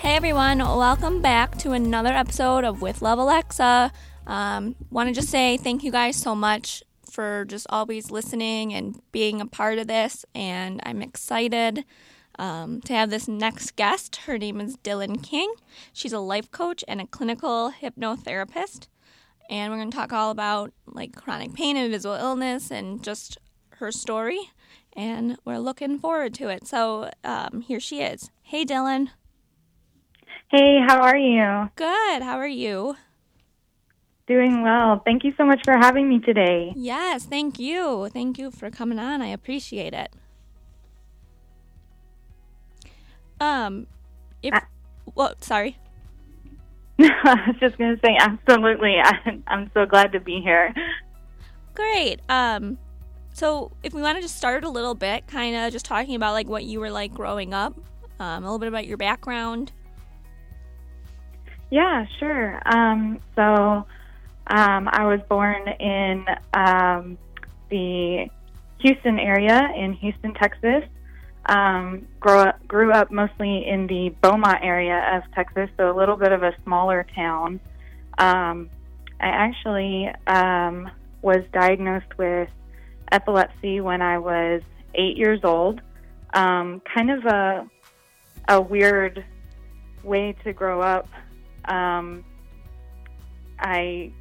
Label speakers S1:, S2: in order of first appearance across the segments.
S1: Hey everyone, welcome back to another episode of With Love Alexa. Um, Want to just say thank you guys so much for just always listening and being a part of this, and I'm excited um, to have this next guest. Her name is Dylan King. She's a life coach and a clinical hypnotherapist, and we're going to talk all about like chronic pain and visual illness and just her story. And we're looking forward to it. So um, here she is. Hey, Dylan.
S2: Hey, how are you?
S1: Good. How are you?
S2: Doing well. Thank you so much for having me today.
S1: Yes, thank you. Thank you for coming on. I appreciate it. Um, if
S2: Uh,
S1: well, sorry.
S2: I was just going to say, absolutely. I, I'm so glad to be here.
S1: Great. Um, so if we want to just start a little bit, kind of just talking about like what you were like growing up, um, a little bit about your background.
S2: Yeah, sure. Um, so um, I was born in um, the Houston area in Houston, Texas. Um, grew up, grew up mostly in the Beaumont area of Texas, so a little bit of a smaller town. Um, I actually um, was diagnosed with epilepsy when I was eight years old. Um, kind of a a weird way to grow up. Um, I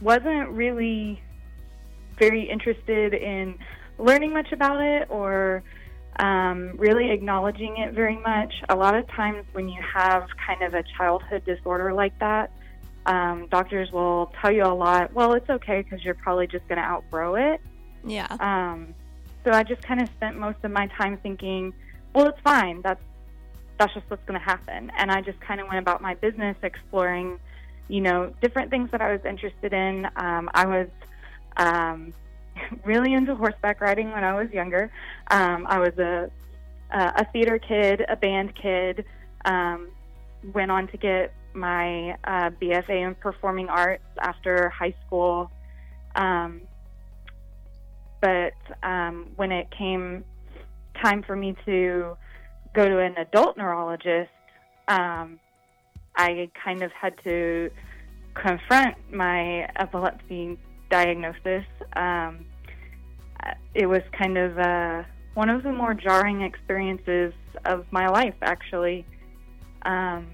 S2: wasn't really very interested in learning much about it or um, really acknowledging it very much. A lot of times, when you have kind of a childhood disorder like that, um, doctors will tell you a lot. Well, it's okay because you're probably just going to outgrow it.
S1: Yeah.
S2: Um, so I just kind of spent most of my time thinking, well, it's fine. That's that's just what's going to happen. And I just kind of went about my business exploring, you know, different things that I was interested in. Um, I was um, really into horseback riding when I was younger. Um, I was a a theater kid, a band kid. Um, went on to get my uh, BFA in performing arts after high school. Um, but um, when it came time for me to go to an adult neurologist, um, I kind of had to confront my epilepsy diagnosis. Um, it was kind of uh, one of the more jarring experiences of my life, actually, um,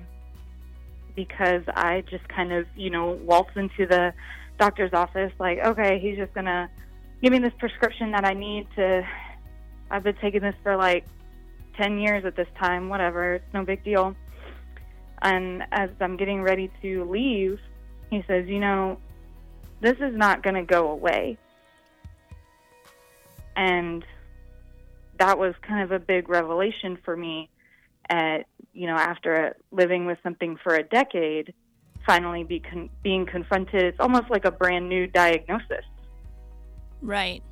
S2: because I just kind of, you know, waltzed into the doctor's office like, okay, he's just going to give me this prescription that I need to. I've been taking this for like 10 years at this time, whatever, it's no big deal. And as I'm getting ready to leave, he says, You know, this is not going to go away. And that was kind of a big revelation for me at, you know, after living with something for a decade, finally be con- being confronted. It's almost like a brand new diagnosis.
S1: Right.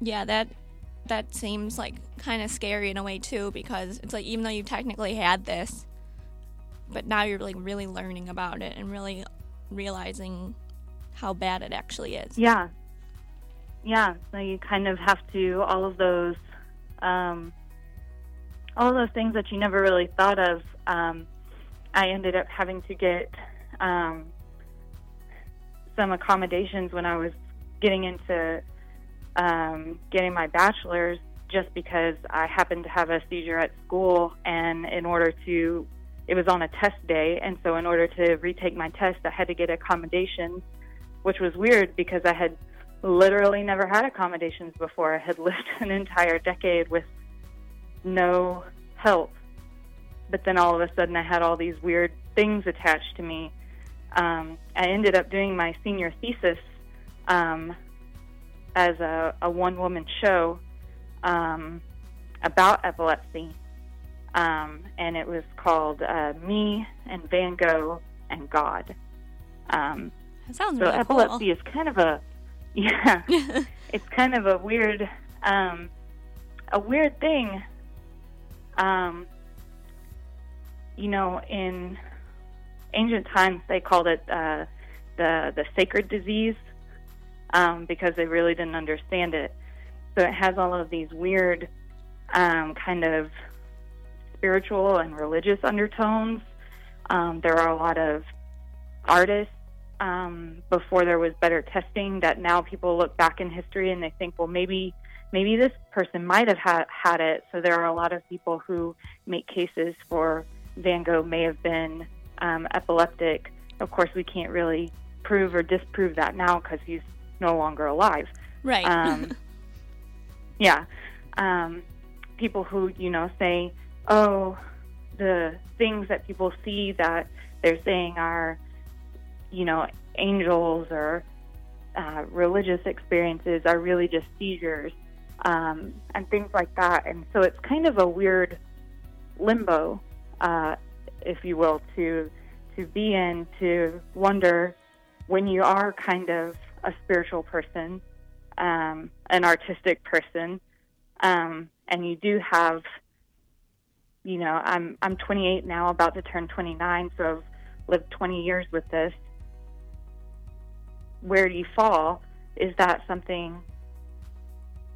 S1: Yeah, that that seems like kind of scary in a way too because it's like even though you technically had this, but now you're like really learning about it and really realizing how bad it actually is.
S2: Yeah. Yeah. So you kind of have to all of those um, all those things that you never really thought of. Um, I ended up having to get um, some accommodations when I was getting into um, getting my bachelor's just because I happened to have a seizure at school, and in order to, it was on a test day, and so in order to retake my test, I had to get accommodations, which was weird because I had literally never had accommodations before. I had lived an entire decade with no help, but then all of a sudden I had all these weird things attached to me. Um, I ended up doing my senior thesis um, as a, a one woman show um, about epilepsy. Um, and it was called uh, Me and Van Gogh and God. Um,
S1: That sounds
S2: so
S1: really
S2: epilepsy
S1: cool.
S2: is kind of a yeah, it's kind of a weird um, a weird thing. Um, you know, in ancient times, they called it uh, the the sacred disease um, because they really didn't understand it. So it has all of these weird um, kind of spiritual and religious undertones. Um, there are a lot of artists um, before there was better testing that now people look back in history and they think, well, maybe maybe this person might have had, had it. So there are a lot of people who make cases for Van Gogh may have been um, epileptic. Of course, we can't really prove or disprove that now because he's no longer alive.
S1: Right.
S2: Um, yeah. Um, people who, you know, say, oh, the things that people see that they're saying are, you know, angels or uh, religious experiences are really just seizures um, and things like that. And so it's kind of a weird limbo, uh, if you will, to to be in to wonder when you are kind of a spiritual person, um, an artistic person, um, and you do have, you know, I'm I'm 28 now, about to turn 29, so I've lived 20 years with this. Where do you fall? Is that something?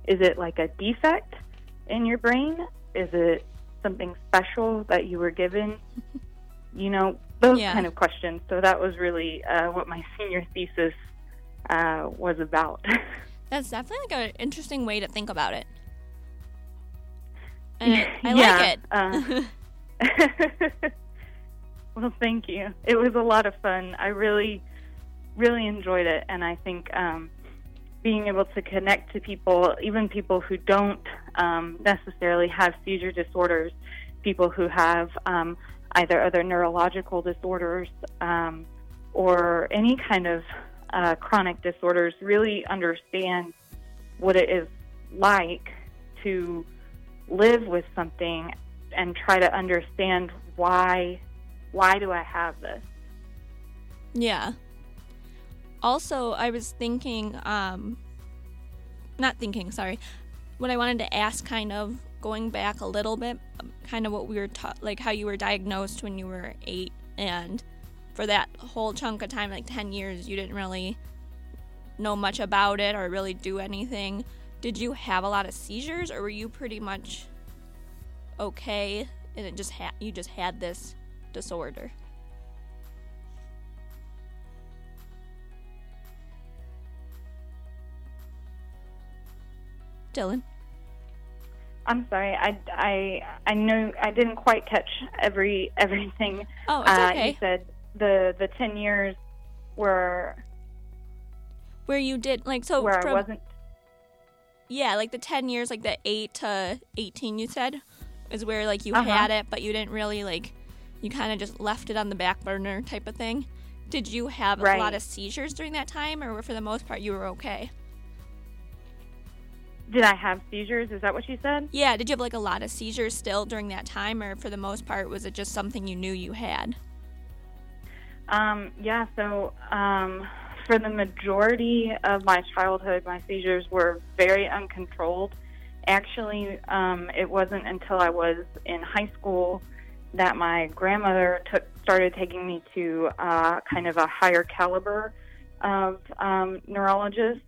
S2: Is it like a defect in your brain? Is it something special that you were given? You know, those
S1: Yeah.
S2: kind of questions. So that was really uh, what my senior thesis uh, was about.
S1: That's definitely like an interesting way to think about it. And I, I
S2: Yeah,
S1: like it.
S2: uh, well, thank you. It was a lot of fun. I really, really enjoyed it, and I think um, being able to connect to people, even people who don't um, necessarily have seizure disorders, people who have um, either other neurological disorders um, or any kind of uh, chronic disorders, really understand what it is like to live with something and try to understand why why do I have this?
S1: Yeah. Also, I was thinking, um, not thinking, sorry. What I wanted to ask, kind of going back a little bit, um, kind of what we were taught, like how you were diagnosed when you were eight, and for that whole chunk of time, like 10 years, you didn't really know much about it or really do anything. Did you have a lot of seizures, or were you pretty much okay and it just ha- you just had this disorder? Dylan.
S2: I'm sorry. I, I, I know I didn't quite catch every everything.
S1: Oh, it's
S2: uh. You said the the 10 years were
S1: Where you did like so
S2: where
S1: from,
S2: I wasn't
S1: yeah, like the 10 years like the 8 to 18 you said is where like you
S2: Uh-huh.
S1: had it but you didn't really like you kind of just left it on the back burner type of thing. Did you have a lot of seizures during that time or for the most part you were okay?
S2: Did I have seizures? Is that what you said?
S1: Yeah, did you have like a lot of seizures still during that time or for the most part was it just something you knew you had?
S2: Um, yeah, so um, for the majority of my childhood, my seizures were very uncontrolled. Actually, um, it wasn't until I was in high school that my grandmother took started taking me to uh, kind of a higher caliber of um, neurologists.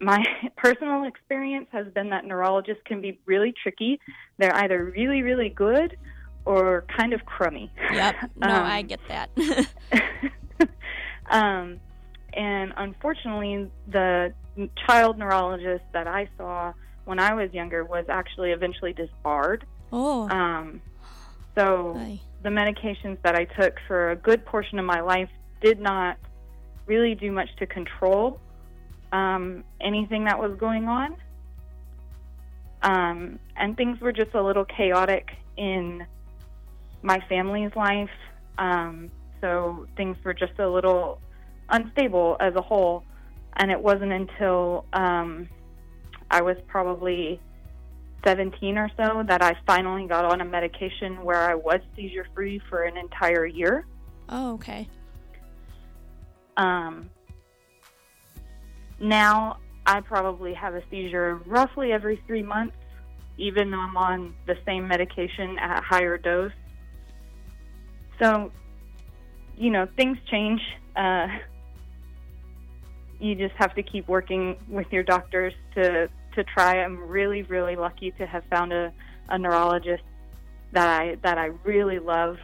S2: My personal experience has been that neurologists can be really tricky. They're either really, really good or kind of crummy.
S1: Yep. No, I
S2: Um,
S1: get that.
S2: um, and unfortunately, the child neurologist that I saw when I was younger was actually eventually disbarred.
S1: oh.
S2: Um, so the medications that I took for a good portion of my life did not really do much to control um, anything that was going on. Um, and things were just a little chaotic in my family's life. Um, so things were just a little unstable as a whole. And it wasn't until um, I was probably 17 or so that I finally got on a medication where I was seizure free for an entire year.
S1: Oh, okay.
S2: Um, now I probably have a seizure roughly every three months, even though I'm on the same medication at a higher dose. So, you know, things change. Uh, you just have to keep working with your doctors to to try. I'm really, really lucky to have found a, a neurologist that I that I really love,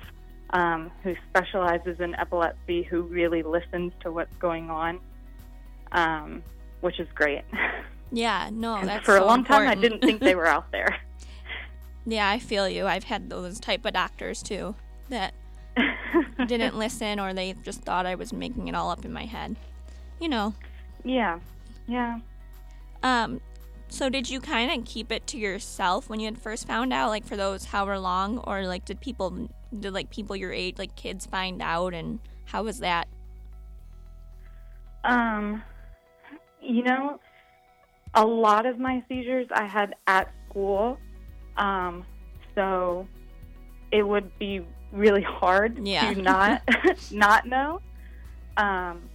S2: um, who specializes in epilepsy, who really listens to what's going on, um, which is great.
S1: Yeah, no, that's
S2: for
S1: so
S2: a long
S1: important.
S2: time I didn't think they were out there.
S1: yeah, I feel you. I've had those type of doctors too that didn't listen or they just thought I was making it all up in my head. You know.
S2: Yeah. Yeah.
S1: Um so did you kind of keep it to yourself when you had first found out like for those however long or like did people did like people your age like kids find out and how was that?
S2: Um you know, a lot of my seizures I had at school. Um, so it would be really hard
S1: Yeah.
S2: to not not know. Um,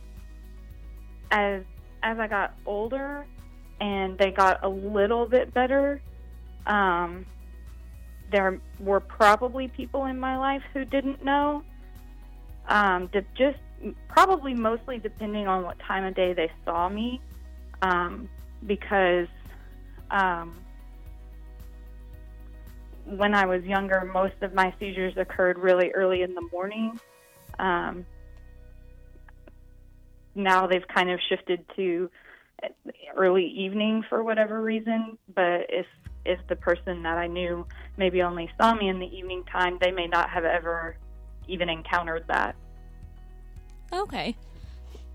S2: as as I got older and they got a little bit better, um, there were probably people in my life who didn't know. Um, de- just probably mostly depending on what time of day they saw me, um, because um, when I was younger, most of my seizures occurred really early in the morning. Um, now they've kind of shifted to early evening for whatever reason. But if if the person that I knew maybe only saw me in the evening time, they may not have ever even encountered that.
S1: Okay.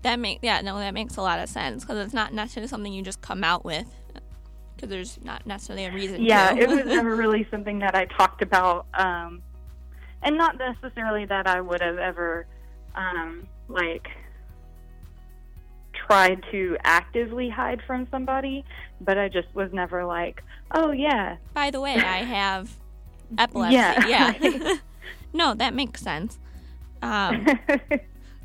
S1: That make yeah, no, that makes a lot of sense because it's not necessarily something you just come out with because there's not necessarily a reason.
S2: Yeah, it was never really something that I talked about, um, and not necessarily that I would have ever um, like tried to actively hide from somebody, but I just was never like, oh yeah,
S1: By the way, I have epilepsy.
S2: Yeah.
S1: Yeah. no, that makes sense. Um,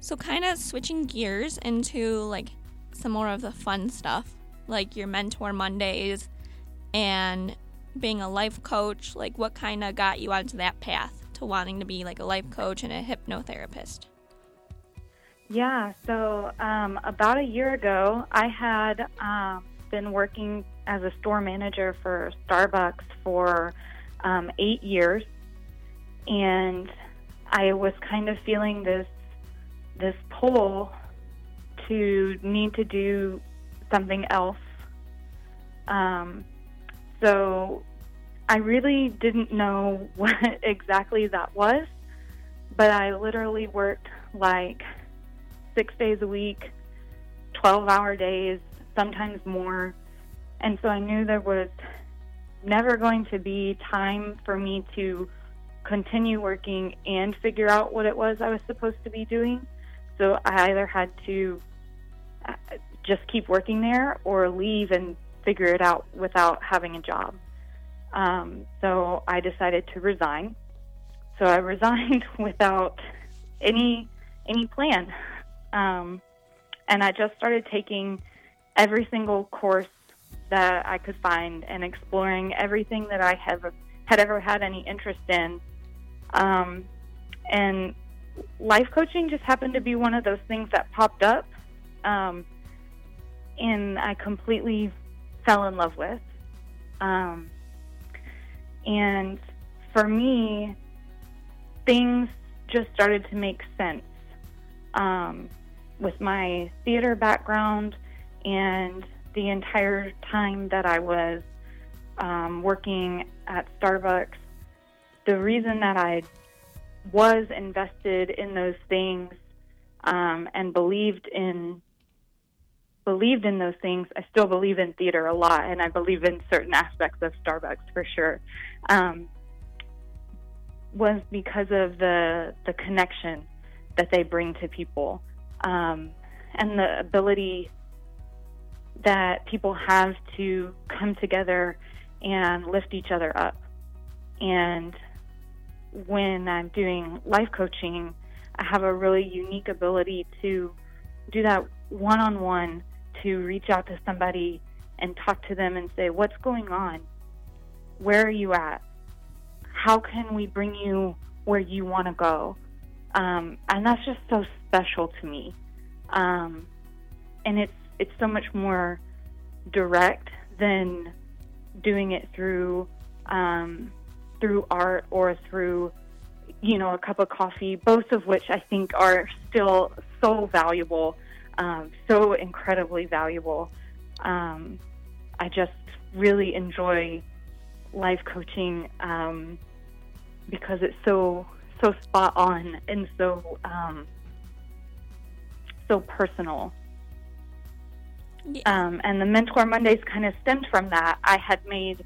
S1: so kind of switching gears into like some more of the fun stuff, like your mentor Mondays and being a life coach. Like, what kind of got you onto that path to wanting to be like a life coach and a hypnotherapist?
S2: Yeah, so um, about a year ago, I had um, been working as a store manager for Starbucks for um, eight years, and I was kind of feeling this this pull to need to do something else. Um, so I really didn't know what exactly that was, but I literally worked like six days a week, 12 hour days, sometimes more. And so I knew there was never going to be time for me to continue working and figure out what it was I was supposed to be doing. So I either had to uh, just keep working there or leave and figure it out without having a job. Um, so I decided to resign. So I resigned without any any plan. Um, and I just started taking every single course that I could find and exploring everything that I have had ever had any interest in. Um, and life coaching just happened to be one of those things that popped up, um, and I completely fell in love with. Um, and for me, things just started to make sense. Um, with my theater background and the entire time that I was um, working at Starbucks, the reason that I was invested in those things um, and believed in believed in those things. I still believe in theater a lot, and I believe in certain aspects of Starbucks for sure. Um, was because of the the connection that they bring to people um, and the ability that people have to come together and lift each other up. And when I'm doing life coaching, I have a really unique ability to do that one on one, to reach out to somebody and talk to them and say, What's going on? Where are you at? How can we bring you where you want to go? Um, and that's just so special to me. Um, and it's it's so much more direct than doing it through um, through art or through, you know, a cup of coffee, both of which I think are still so valuable, um, so incredibly valuable. Um, I just really enjoy life coaching um, because it's so so spot on and so um, so personal.
S1: Yeah.
S2: Um, and the Mentor Mondays kind of stemmed from that. I had made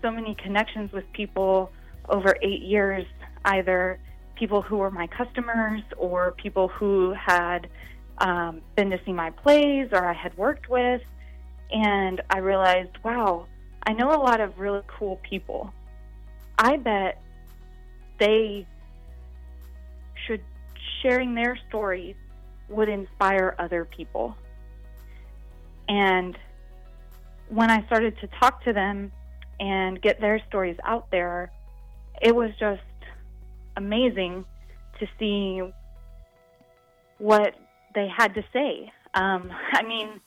S2: so many connections with people over eight years, either people who were my customers or people who had um, been to see my plays or I had worked with. And I realized, wow, I know a lot of really cool people. I bet they should sharing their stories would inspire other people. And when I started to talk to them and get their stories out there, it was just amazing to see what they had to say. Um, I mean,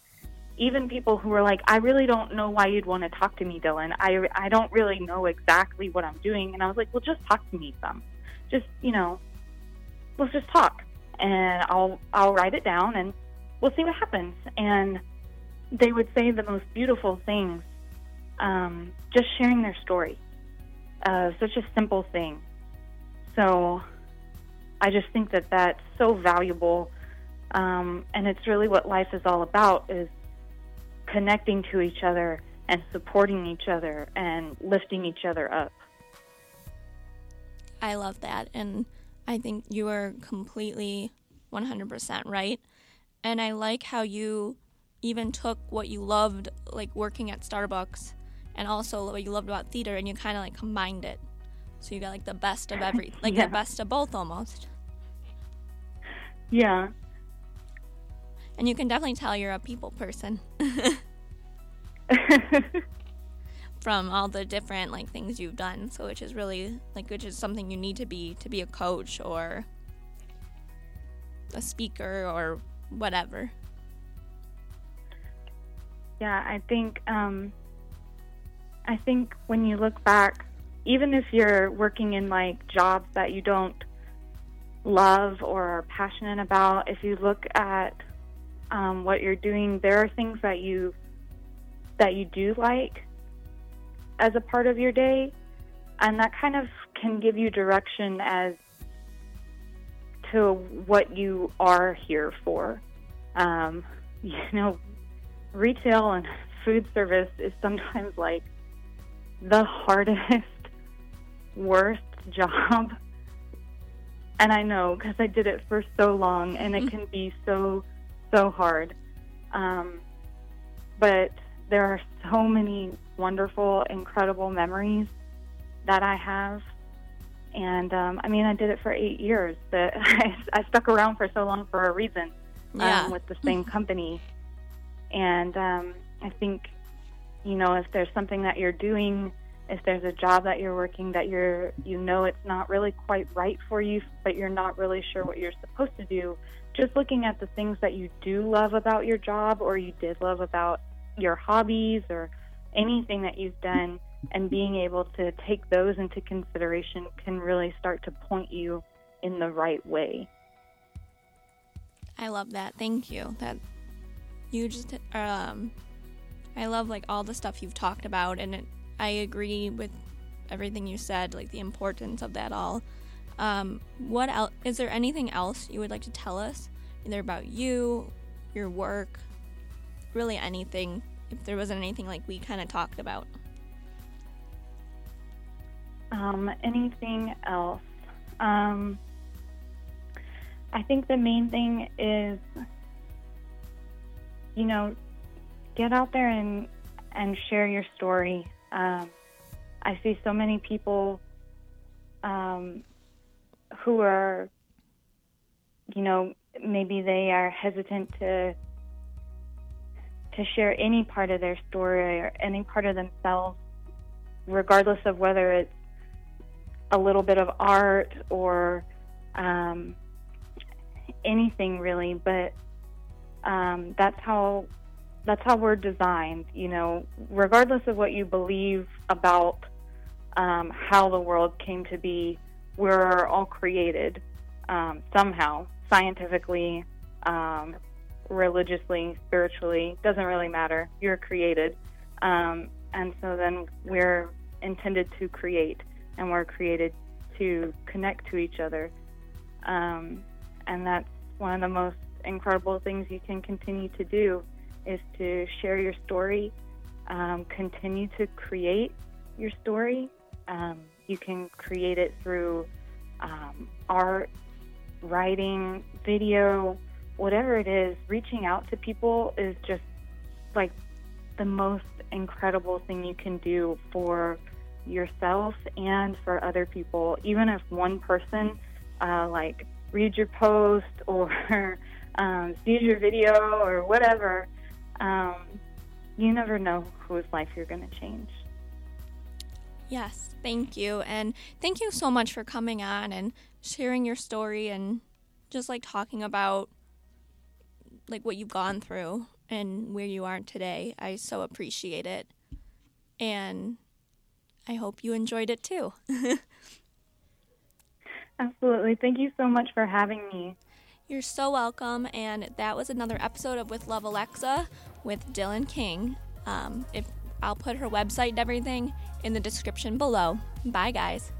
S2: even people who were like, I really don't know why you'd want to talk to me, Dylan. I, I don't really know exactly what I'm doing. And I was like, well, just talk to me some. Just, you know, let's just talk. And I'll, I'll write it down and we'll see what happens. And they would say the most beautiful things, um, just sharing their story. Uh, such a simple thing. So I just think that that's so valuable. Um, and it's really what life is all about is connecting to each other and supporting each other and lifting each other up.
S1: I love that. And I think you are completely 100% right. And I like how you even took what you loved, like working at Starbucks, and also what you loved about theater, and you kind of like combined it. So you got like the best of every, like
S2: Yeah.
S1: the best of both almost.
S2: Yeah.
S1: And you can definitely tell you're a people person from all the different like things you've done. So which is really like which is something you need to be to be a coach or a speaker or whatever.
S2: Yeah, I think um, I think when you look back, even if you're working in like jobs that you don't love or are passionate about, if you look at um, what you're doing, there are things that you that you do like as a part of your day, and that kind of can give you direction as to what you are here for. Um, you know, retail and food service is sometimes like the hardest, worst job. And I know because I did it for so long and it can be so, so hard. Um, but there are so many wonderful, incredible memories that I have. And um, I mean, I did it for eight years. That I, I stuck around for so long for a reason
S1: Yeah.
S2: um, with the same company. And um, I think, you know, if there's something that you're doing, if there's a job that you're working that you're, you know, it's not really quite right for you, but you're not really sure what you're supposed to do, just looking at the things that you do love about your job or you did love about your hobbies or anything that you've done and being able to take those into consideration can really start to point you in the right way.
S1: I love that. Thank you. That you just um I love like all the stuff you've talked about and it, I agree with everything you said, like the importance of that all. Um what else is there anything else you would like to tell us either about you, your work, really anything if there wasn't anything like we kind of talked about.
S2: Um, anything else? Um, I think the main thing is, you know, get out there and and share your story. Um, I see so many people um, who are, you know, maybe they are hesitant to to share any part of their story or any part of themselves, regardless of whether it's a little bit of art or um, anything really. But um, that's how that's how we're designed. You know, regardless of what you believe about um, how the world came to be. We're all created um, somehow, scientifically, um, religiously, spiritually, doesn't really matter. You're created. Um, and so then we're intended to create, and we're created to connect to each other. Um, and that's one of the most incredible things you can continue to do is to share your story, um, continue to create your story. Um, you can create it through um, art, writing, video, whatever it is. Reaching out to people is just like the most incredible thing you can do for yourself and for other people. Even if one person, uh, like, reads your post or um, sees your video or whatever, um, you never know whose life you're going to change.
S1: Yes, thank you. And thank you so much for coming on and sharing your story and just like talking about like what you've gone through and where you are today. I so appreciate it. And I hope you enjoyed it too.
S2: Absolutely. Thank you so much for having me.
S1: You're so welcome. And that was another episode of With Love Alexa with Dylan King. Um, if I'll put her website and everything in the description below. Bye, guys.